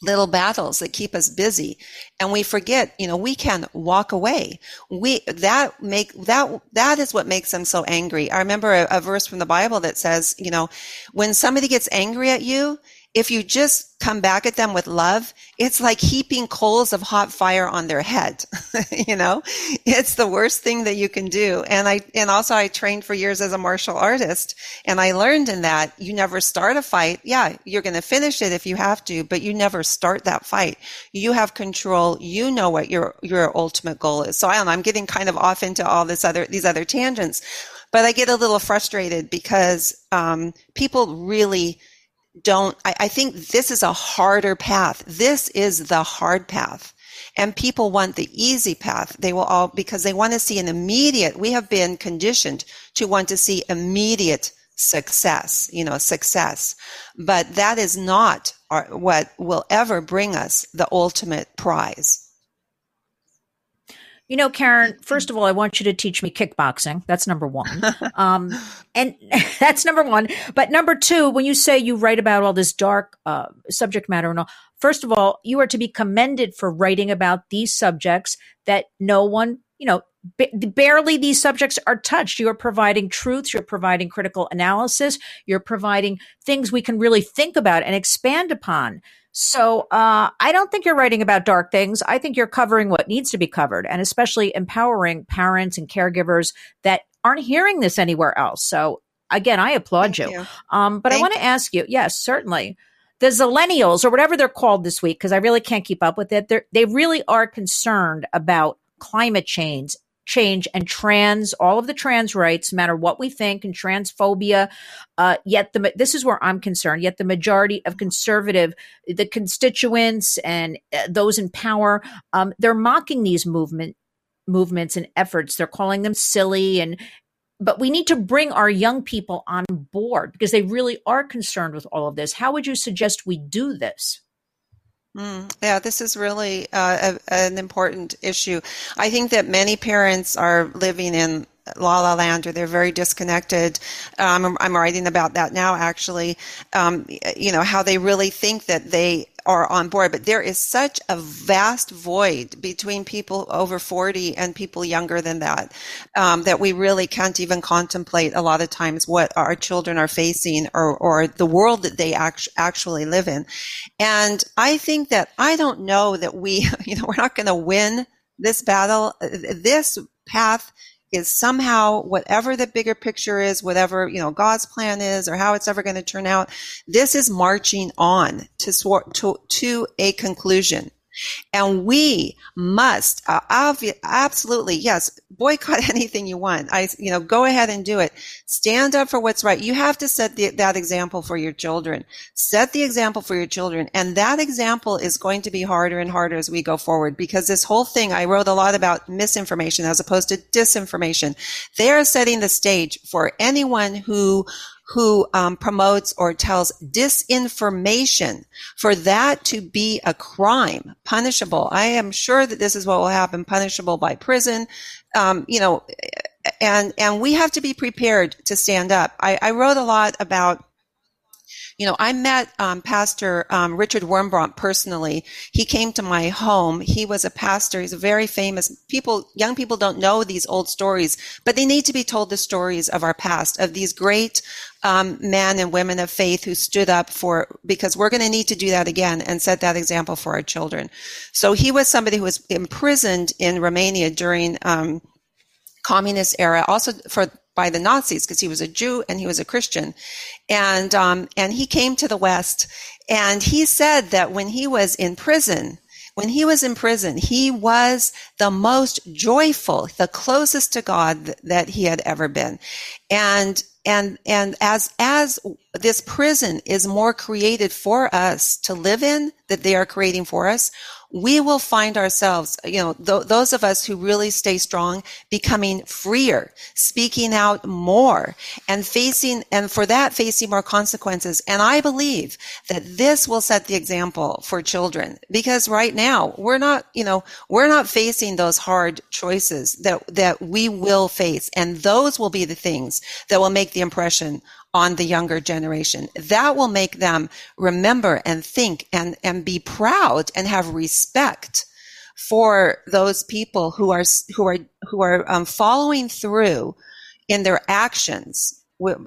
little battles that keep us busy. And we forget you know we can walk away. We that make that that is what makes them so angry. I remember a, a verse from the bible that says you know when somebody gets angry at you if you just come back at them with love, it's like heaping coals of hot fire on their head. you know, it's the worst thing that you can do. And I, and also I trained for years as a martial artist and I learned in that you never start a fight. Yeah, you're going to finish it if you have to, but you never start that fight. You have control. You know what your, your ultimate goal is. So I don't know, I'm getting kind of off into all this other, these other tangents, but I get a little frustrated because, um, people really, don't, I, I think this is a harder path. This is the hard path. And people want the easy path. They will all, because they want to see an immediate, we have been conditioned to want to see immediate success, you know, success. But that is not our, what will ever bring us the ultimate prize. You know, Karen, first of all, I want you to teach me kickboxing. That's number one. Um, and that's number one. But number two, when you say you write about all this dark uh, subject matter and all, first of all, you are to be commended for writing about these subjects that no one, you know, barely these subjects are touched. You're providing truths, you're providing critical analysis, you're providing things we can really think about and expand upon. So uh, I don't think you're writing about dark things. I think you're covering what needs to be covered, and especially empowering parents and caregivers that aren't hearing this anywhere else. So again, I applaud you. you. Um, but Thank I want to ask you, yes, certainly. The Zillennials, or whatever they're called this week, because I really can't keep up with it, they really are concerned about climate change change and trans all of the trans rights no matter what we think and transphobia uh, yet the this is where i'm concerned yet the majority of conservative the constituents and uh, those in power um, they're mocking these movement movements and efforts. They're calling them silly and but we need to bring our young people on board because they really are concerned with all of this. How would you suggest we do this Mm, yeah, this is really uh, a, an important issue. I think that many parents are living in La La Land or they're very disconnected. Um, I'm writing about that now, actually. Um, you know, how they really think that they are on board, but there is such a vast void between people over 40 and people younger than that, um, that we really can't even contemplate a lot of times what our children are facing or, or the world that they act- actually live in. And I think that I don't know that we, you know, we're not going to win this battle. This path is somehow whatever the bigger picture is, whatever, you know, God's plan is or how it's ever going to turn out, this is marching on to, to, to a conclusion. And we must uh, obvi- absolutely, yes, boycott anything you want. I, you know, go ahead and do it. Stand up for what's right. You have to set the, that example for your children. Set the example for your children. And that example is going to be harder and harder as we go forward because this whole thing, I wrote a lot about misinformation as opposed to disinformation. They are setting the stage for anyone who who um, promotes or tells disinformation. For that to be a crime punishable i am sure that this is what will happen punishable by prison um, you know and and we have to be prepared to stand up. I, I wrote a lot about you know, I met um, Pastor um, Richard Wurmbrand personally. He came to my home. He was a pastor. He's a very famous people. Young people don't know these old stories, but they need to be told the stories of our past, of these great um, men and women of faith who stood up for, because we're going to need to do that again and set that example for our children. So he was somebody who was imprisoned in Romania during um, communist era, also for by the Nazis because he was a Jew and he was a Christian, and um, and he came to the West, and he said that when he was in prison, when he was in prison, he was the most joyful, the closest to God that he had ever been, and and and as as this prison is more created for us to live in that they are creating for us we will find ourselves, you know, th- those of us who really stay strong becoming freer, speaking out more and facing, and for that facing more consequences. And I believe that this will set the example for children because right now we're not, you know, we're not facing those hard choices that, that we will face. And those will be the things that will make the impression on the younger generation. That will make them remember and think and, and be proud and have respect for those people who are, who are, who are um, following through in their actions.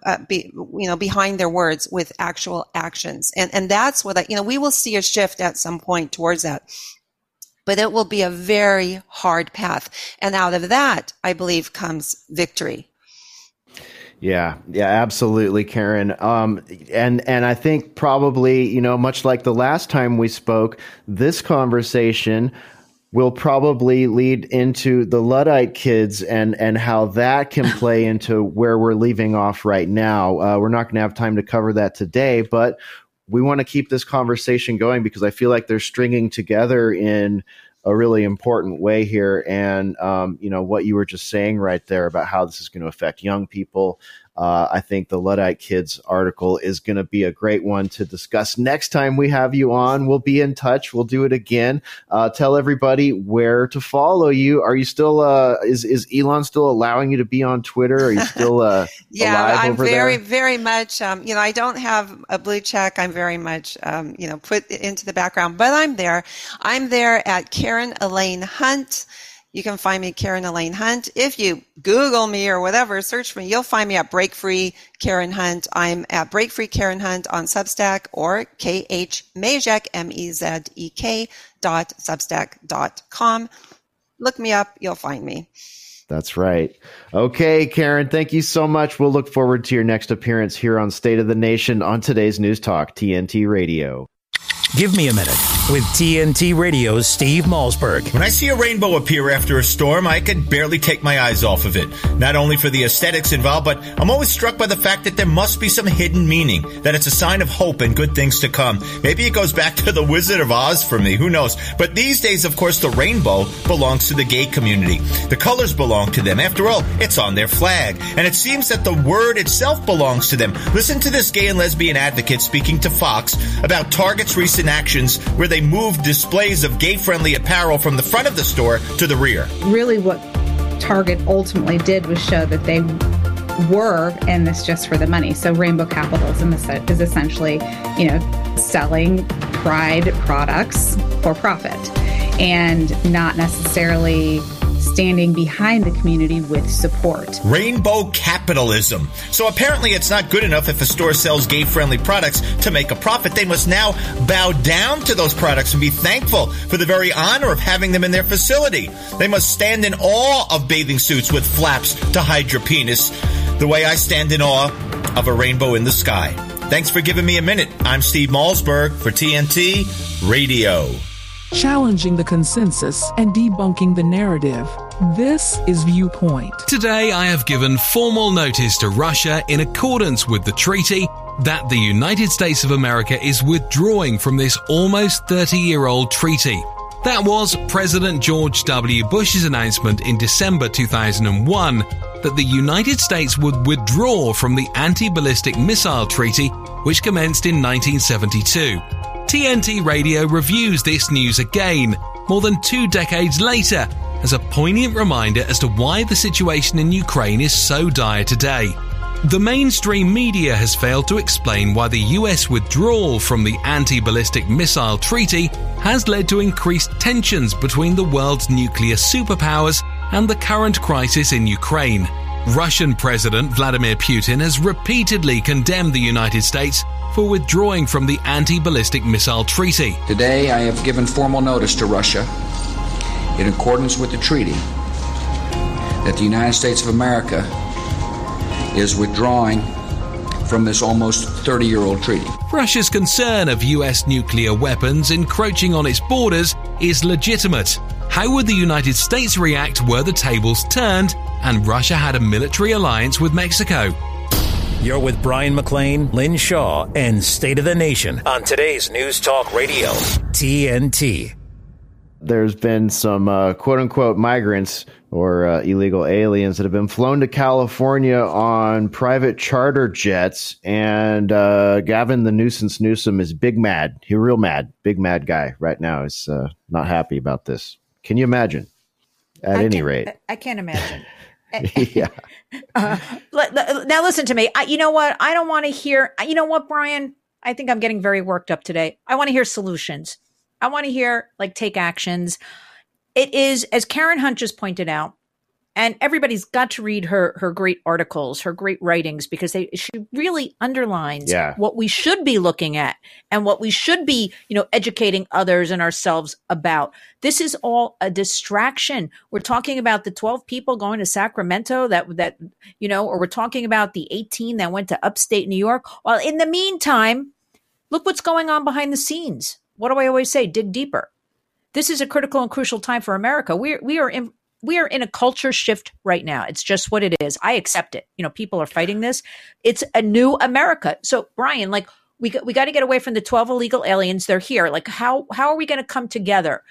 Uh, be, you know, behind their words with actual actions. And, and that's what I, you know, we will see a shift at some point towards that but it will be a very hard path. And out of that, I believe comes victory. Yeah, yeah, absolutely, Karen. Um, and and I think probably you know much like the last time we spoke, this conversation will probably lead into the Luddite kids and and how that can play into where we're leaving off right now. Uh, we're not going to have time to cover that today, but we want to keep this conversation going because I feel like they're stringing together in a really important way here. And, um, you know, what you were just saying right there about how this is going to affect young people. Uh, I think the Luddite Kids article is going to be a great one to discuss next time we have you on. We'll be in touch. We'll do it again. Uh, tell everybody where to follow you. Are you still, uh, is, is Elon still allowing you to be on Twitter? Are you still, uh, yeah, I'm very, there? very much, um, you know, I don't have a blue check. I'm very much, um, you know, put into the background, but I'm there. I'm there at Karen Elaine Hunt. You can find me Karen Elaine Hunt. If you Google me or whatever, search for me, you'll find me at Break Free Karen Hunt. I'm at Break Free Karen Hunt on Substack or KH Mezek, M-E-Z-E-K dot Substack dot com. Look me up. You'll find me. That's right. Okay, Karen, thank you so much. We'll look forward to your next appearance here on State of the Nation on today's News Talk, TNT Radio. Give me a minute with TNT Radio's Steve Malzberg. When I see a rainbow appear after a storm, I can barely take my eyes off of it. Not only for the aesthetics involved, but I'm always struck by the fact that there must be some hidden meaning, that it's a sign of hope and good things to come. Maybe it goes back to the Wizard of Oz for me, who knows? But these days, of course, the rainbow belongs to the gay community. The colors belong to them. After all, it's on their flag. And it seems that the word itself belongs to them. Listen to this gay and lesbian advocate speaking to Fox about Target's recent actions where they moved displays of gay friendly apparel from the front of the store to the rear. Really, what Target ultimately did was show that they were in this just for the money. So rainbow capitalism is, is essentially, you know, selling pride products for profit and not necessarily standing behind the community with support. Rainbow capitalism. So apparently it's not good enough if a store sells gay friendly products to make a profit. They must now bow down to those products and be thankful for the very honor of having them in their facility. They must stand in awe of bathing suits with flaps to hide your penis, the way I stand in awe of a rainbow in the sky. Thanks for giving me a minute. I'm Steve Malzberg for TNT Radio challenging the consensus and debunking the narrative. This is Viewpoint. Today, I have given formal notice to Russia in accordance with the treaty that the United States of America is withdrawing from this almost 30 year old treaty. That was President George W. Bush's announcement in December 2001 that the United States would withdraw from the Anti Ballistic Missile Treaty, which commenced in 1972. TNT Radio reviews this news again, more than two decades later, as a poignant reminder as to why the situation in Ukraine is so dire today. The mainstream media has failed to explain why the US withdrawal from the Anti Ballistic Missile Treaty has led to increased tensions between the world's nuclear superpowers and the current crisis in Ukraine. Russian President Vladimir Putin has repeatedly condemned the United States for withdrawing from the Anti Ballistic Missile Treaty. Today, I have given formal notice to Russia, in accordance with the treaty, that the United States of America is withdrawing from this almost 30 year old treaty. Russia's concern of US nuclear weapons encroaching on its borders is legitimate. How would the United States react were the tables turned and Russia had a military alliance with Mexico? You're with Bryan McClain, Lynn Shaw, and State of the Nation on today's News Talk Radio, TNT. There's been some uh, quote unquote migrants or uh, illegal aliens that have been flown to California on private charter jets. And uh, Gavin the Nuisance Newsom is big mad. He real mad. Big mad guy right now is uh, not happy about this. Can you imagine? At I any rate, I can't imagine. yeah. Uh, now listen to me. I, you know what? I don't want to hear. You know what, Bryan? I think I'm getting very worked up today. I want to hear solutions. I want to hear like take actions. It is, as Karen Hunt just pointed out, and everybody's got to read her her great articles, her great writings, because they she really underlines Yeah. what we should be looking at and what we should be, you know, educating others and ourselves about. This is all a distraction. We're talking about the 12 people going to Sacramento that that you know, or we're talking about the 18 that went to upstate New York. While in the meantime, look what's going on behind the scenes. What do I always say? Dig deeper. This is a critical and crucial time for America. We we are in we are in a culture shift right now. It's just what it is. I accept it. You know, people are fighting this. It's a new America. So, Bryan, like we we got to get away from the 12 illegal aliens. They're here. Like how how are we going to come together,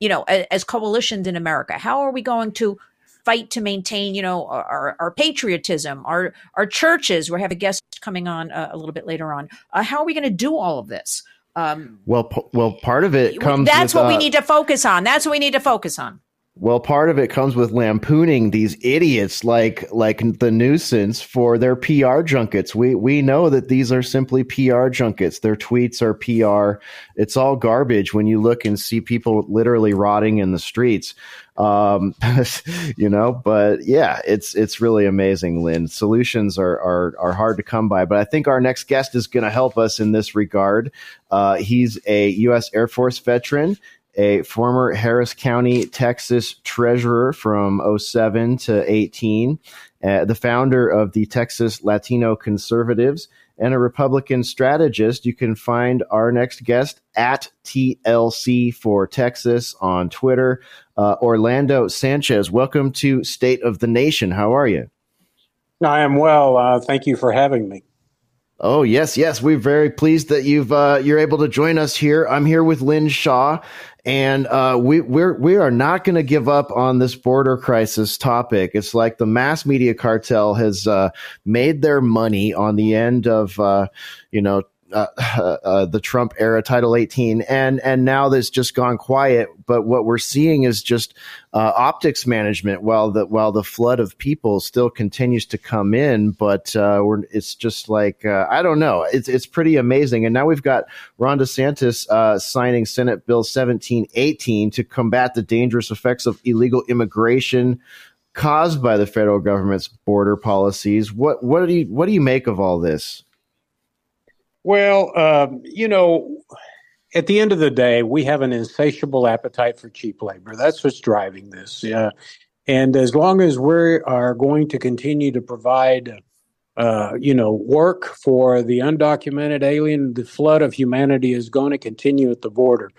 you know, as, as coalitions in America? How are we going to fight to maintain, you know, our, our patriotism, our our churches? We have a guest coming on uh, a little bit later on. Uh, how are we going to do all of this? Um, Well, p- well, part of it comes. that's with, what we uh, need to focus on. That's what we need to focus on. Well, part of it comes with lampooning these idiots like like the nuisance for their PR junkets. We we know that these are simply PR junkets. Their tweets are PR. It's all garbage when you look and see people literally rotting in the streets. Um, you know, but yeah, it's it's really amazing, Lynn. Solutions are are are hard to come by, but I think our next guest is going to help us in this regard. Uh, he's a U.S. Air Force veteran a former Harris County, Texas treasurer from 07 to 18, uh, the founder of the Texas Latino Conservatives, and a Republican strategist. You can find our next guest at TLC for Texas on Twitter. Uh, Orlando Sanchez, welcome to State of the Nation. How are you? I am well. Uh, thank you for having me. Oh yes, yes, we're very pleased that you've uh, you're able to join us here. I'm here with Lynn Shaw, and uh, we we're we are not going to give up on this border crisis topic. It's like the mass media cartel has uh, made their money on the end of uh, you know uh, uh, the Trump era Title 18, and and now this just gone quiet. But what we're seeing is just uh, optics management, while the while the flood of people still continues to come in. But uh, it's just like uh, I don't know. It's it's pretty amazing. And now we've got Ron DeSantis uh, signing Senate Bill 1718 to combat the dangerous effects of illegal immigration caused by the federal government's border policies. What what do you what do you make of all this? Well, um, you know, at the end of the day, we have an insatiable appetite for cheap labor. That's what's driving this. Yeah. And as long as we are going to continue to provide, uh, you know, work for the undocumented alien, the flood of humanity is going to continue at the border.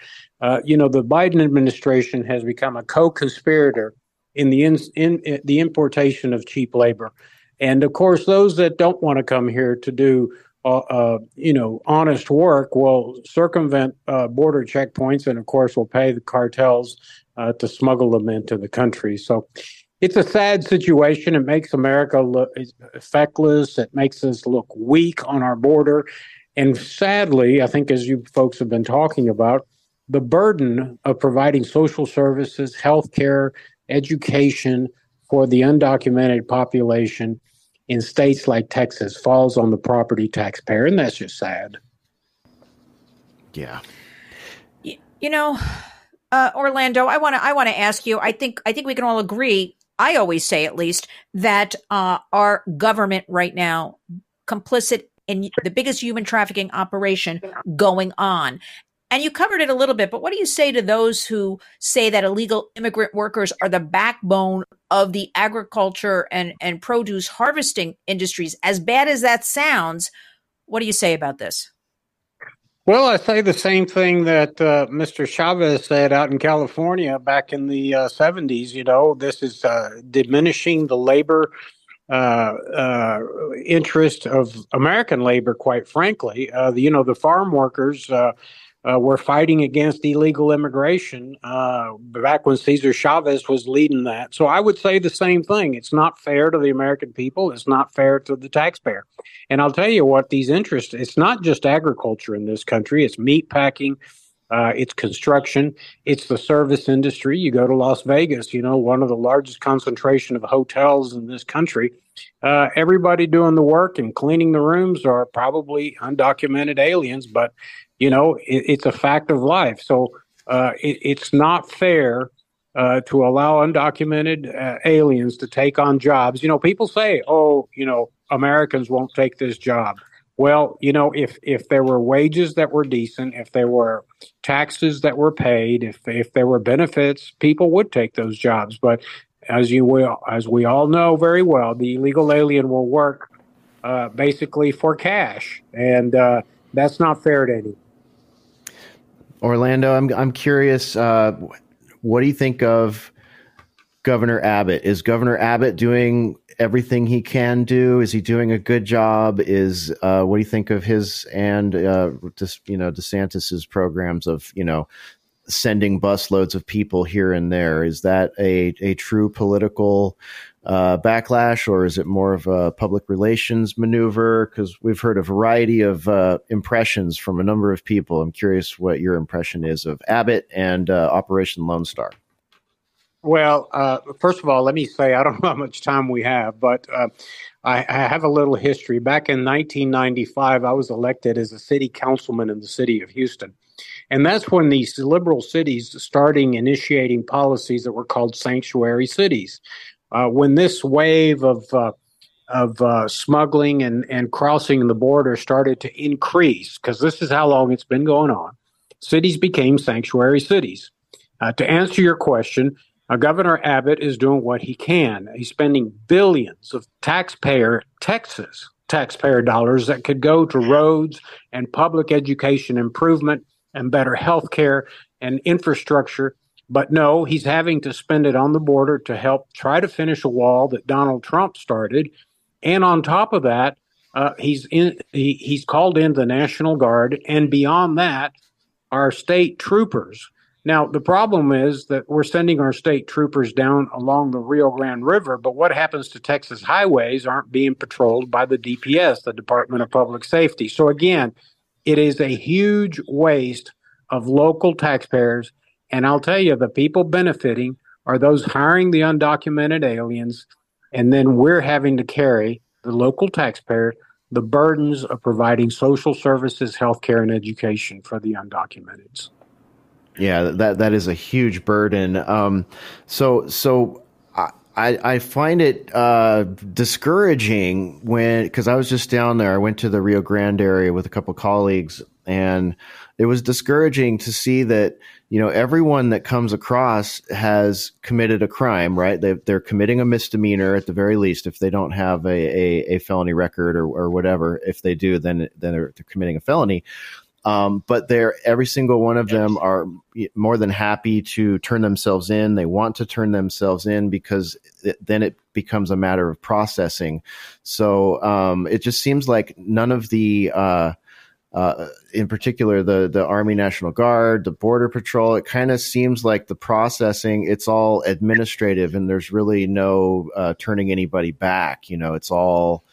Uh, you know, the Biden administration has become a co-conspirator in the in, in, in the importation of cheap labor, and of course, those that don't want to come here to do uh, uh, you know, honest work will circumvent uh, border checkpoints, and of course, will pay the cartels uh, to smuggle them into the country. So, it's a sad situation. It makes America look feckless. It makes us look weak on our border, and sadly, I think, as you folks have been talking about, the burden of providing social services, health care, education for the undocumented population in states like Texas falls on the property taxpayer, and that's just sad. Yeah. You, you know, uh, Orlando, I want to I want to ask you. I think I think we can all agree. I always say, at least, that uh, our government right now complicit in the biggest human trafficking operation going on. And you covered it a little bit, but what do you say to those who say that illegal immigrant workers are the backbone of the agriculture and, and produce harvesting industries? As bad as that sounds, what do you say about this? Well, I say the same thing that uh, Mr. Chavez said out in California back in the uh, 70s. You know, this is uh, diminishing the labor uh, uh, interest of American labor, quite frankly. Uh, you know, the farm workers uh, were fighting against illegal immigration uh, back when Cesar Chavez was leading that. So I would say the same thing. It's not fair to the American people. It's not fair to the taxpayer. And I'll tell you what, these interests, it's not just agriculture in this country, it's meat packing. Uh, it's construction. It's the service industry. You go to Las Vegas, you know, one of the largest concentration of hotels in this country. Uh, everybody doing the work and cleaning the rooms are probably undocumented aliens, but you know, it, it's a fact of life. So uh, it, it's not fair uh, to allow undocumented uh, aliens to take on jobs. You know, people say, "Oh, you know, Americans won't take this job." Well, you know, if if there were wages that were decent, if there were taxes that were paid, if if there were benefits, people would take those jobs. But as you will, as we all know very well, the illegal alien will work uh, basically for cash, and uh, that's not fair to anyone. Orlando, I'm I'm curious. Uh, what do you think of Governor Abbott? Is Governor Abbott doing everything he can do? Is he doing a good job? Is uh, what do you think of his and uh, just you know DeSantis's programs of you know sending busloads of people here and there? Is that a a true political uh, backlash, or is it more of a public relations maneuver? Because we've heard a variety of uh, impressions from a number of people. I'm curious what your impression is of Abbott and uh, Operation Lone Star. Well, uh, first of all, let me say I don't know how much time we have, but uh, I, I, have a little history. Back in 1995, I was elected as a city councilman in the city of Houston. And that's when these liberal cities starting initiating policies that were called sanctuary cities, uh, when this wave of uh, of uh, smuggling and, and crossing the border started to increase, because this is how long it's been going on, cities became sanctuary cities. Uh, to answer your question, Uh, Governor Abbott is doing what he can. He's spending billions of taxpayer, Texas taxpayer dollars that could go to roads and public education improvement and better health care and infrastructure. But no, he's having to spend it on the border to help try to finish a wall that Donald Trump started. And on top of that, uh, he's in. He, he's called in the National Guard, and beyond that, our state troopers. Now, the problem is that we're sending our state troopers down along the Rio Grande River, but what happens to Texas highways aren't being patrolled by the DPS, the Department of Public Safety. So, again, it is a huge waste of local taxpayers. And I'll tell you, the people benefiting are those hiring the undocumented aliens. And then we're having to carry the local taxpayer the burdens of providing social services, healthcare, and education for the undocumented. Yeah, that that is a huge burden. Um, so so I, I find it uh, discouraging when because I was just down there. I went to the Rio Grande area with a couple colleagues, and it was discouraging to see that you know everyone that comes across has committed a crime. Right? They, they're committing a misdemeanor at the very least if they don't have a, a, a felony record or, or whatever. If they do, then then they're, they're committing a felony. Um, but they're every single one of them are more than happy to turn themselves in. They want to turn themselves in because it, then it becomes a matter of processing. So um, it just seems like none of the, uh, uh, in particular, the the Army National Guard, the Border Patrol, it kind of seems like the processing it's all administrative, and there's really no uh, turning anybody back. You know, it's all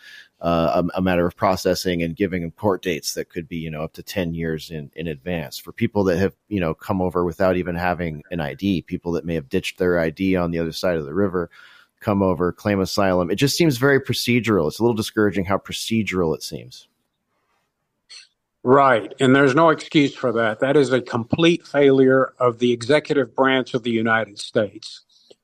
uh, a, a, matter of processing and giving them court dates that could be, you know, up to 10 years in, in advance for people that have, you know, come over without even having an ID, people that may have ditched their ID on the other side of the river, come over, claim asylum. It just seems very procedural. It's a little discouraging how procedural it seems. Right. And there's no excuse for that. That is a complete failure of the executive branch of the United States.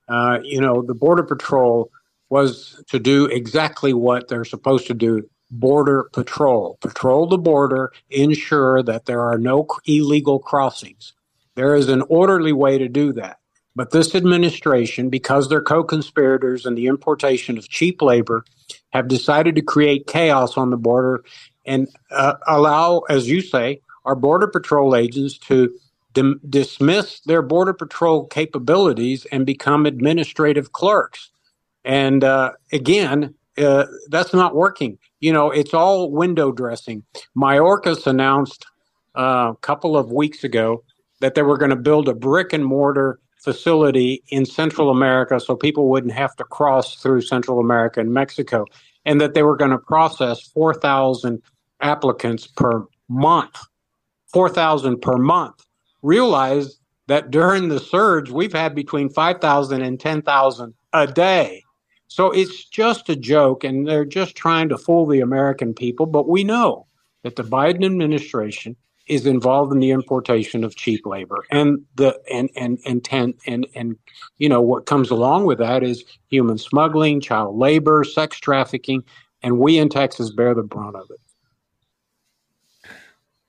Uh, you know, the Border Patrol was to do exactly what they're supposed to do border patrol. Patrol the border, ensure that there are no illegal crossings. There is an orderly way to do that. But this administration, because they're co conspirators in the importation of cheap labor, have decided to create chaos on the border and uh, allow, as you say, our Border Patrol agents to dim- dismiss their Border Patrol capabilities and become administrative clerks. And uh, again, uh, that's not working. You know, it's all window dressing. Mayorkas announced uh, a couple of weeks ago that they were going to build a brick and mortar facility in Central America so people wouldn't have to cross through Central America and Mexico, and that they were going to process 4,000 applicants per month. 4,000 per month. Realize that during the surge, we've had between 5,000 and 10,000 a day. So it's just a joke, and they're just trying to fool the American people. But we know that the Biden administration is involved in the importation of cheap labor, and the and and and ten, and and you know what comes along with that is human smuggling, child labor, sex trafficking, and we in Texas bear the brunt of it.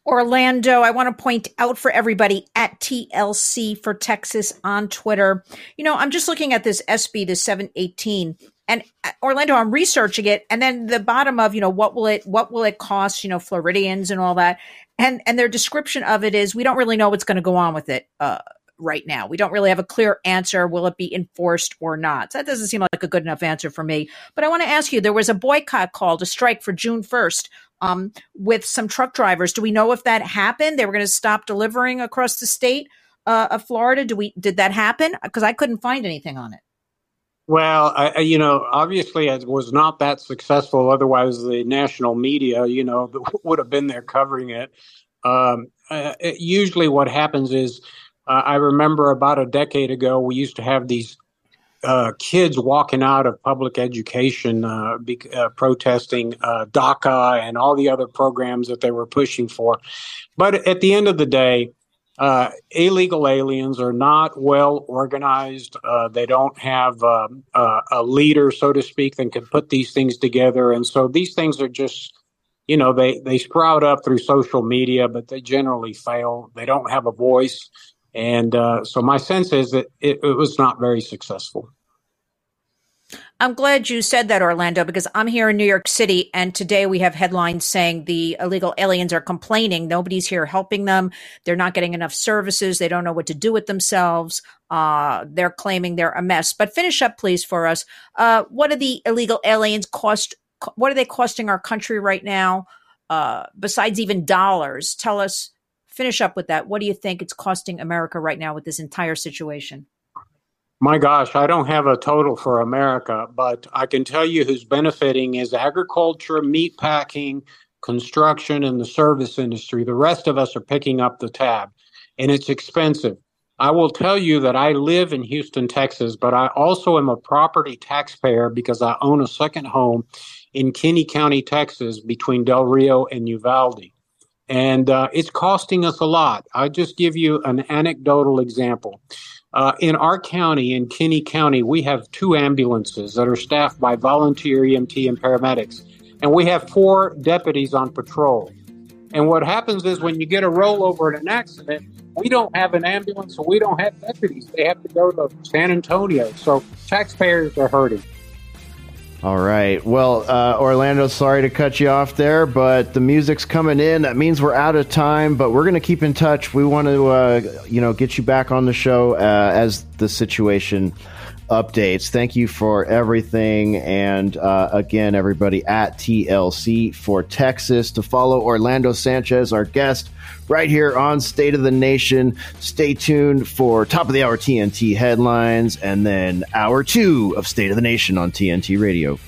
Orlando, I want to point out for everybody at TLC for Texas on Twitter. You know, I'm just looking at this SB, the 718, and uh, Orlando, I'm researching it, and then the bottom of, you know, what will it, what will it cost, you know, Floridians and all that, and and their description of it is we don't really know what's going to go on with it. Uh, right now. We don't really have a clear answer. Will it be enforced or not? That doesn't seem like a good enough answer for me. But I want to ask you there was a boycott called, to strike for June 1st um, with some truck drivers. Do we know if that happened? They were going to stop delivering across the state uh, of Florida. Do we did that happen? Because I couldn't find anything on it. Well, I, you know, obviously it was not that successful. Otherwise, the national media, you know, would have been there covering it. Um, uh, it usually, what happens is, uh, I remember about a decade ago, we used to have these uh, kids walking out of public education, uh, be, uh, protesting uh, DACA and all the other programs that they were pushing for. But at the end of the day, uh, illegal aliens are not well organized. They don't have um, a leader, so to speak, that can put these things together. And so these things are just, you know, they, they sprout up through social media, but they generally fail. They don't have a voice And uh, so my sense is that it, it was not very successful. I'm glad you said that, Orlando, because I'm here in New York City, and today we have headlines saying the illegal aliens are complaining. Nobody's here helping them. They're not getting enough services. They don't know what to do with themselves. Uh, they're claiming they're a mess. But finish up, please, for us. Uh, what are the illegal aliens cost? What are they costing our country right now? Uh, besides even dollars, tell us. Finish up with that. What do you think it's costing America right now with this entire situation? My gosh, I don't have a total for America, but I can tell you who's benefiting is agriculture, meat packing, construction, and the service industry. The rest of us are picking up the tab, and it's expensive. I will tell you that I live in Houston, Texas, but I also am a property taxpayer because I own a second home in Kinney County, Texas, between Del Rio and Uvalde. And uh, it's costing us a lot. I'll just give you an anecdotal example. Uh, in our county, in Kinney County, we have two ambulances that are staffed by volunteer EMT and paramedics, and we have four deputies on patrol. And what happens is when you get a rollover in an accident, we don't have an ambulance, so we don't have deputies. They have to go to San Antonio. So taxpayers are hurting. All right. Well, uh, Orlando, sorry to cut you off there, but the music's coming in. That means we're out of time, but we're going to keep in touch. We want to, uh, you know, get you back on the show uh, as the situation updates. Thank you for everything. And uh, again, everybody at TLC for Texas to follow Orlando Sanchez, our guest, right here on State of the Nation. Stay tuned for top of the hour TNT headlines and then hour two of State of the Nation on TNT Radio.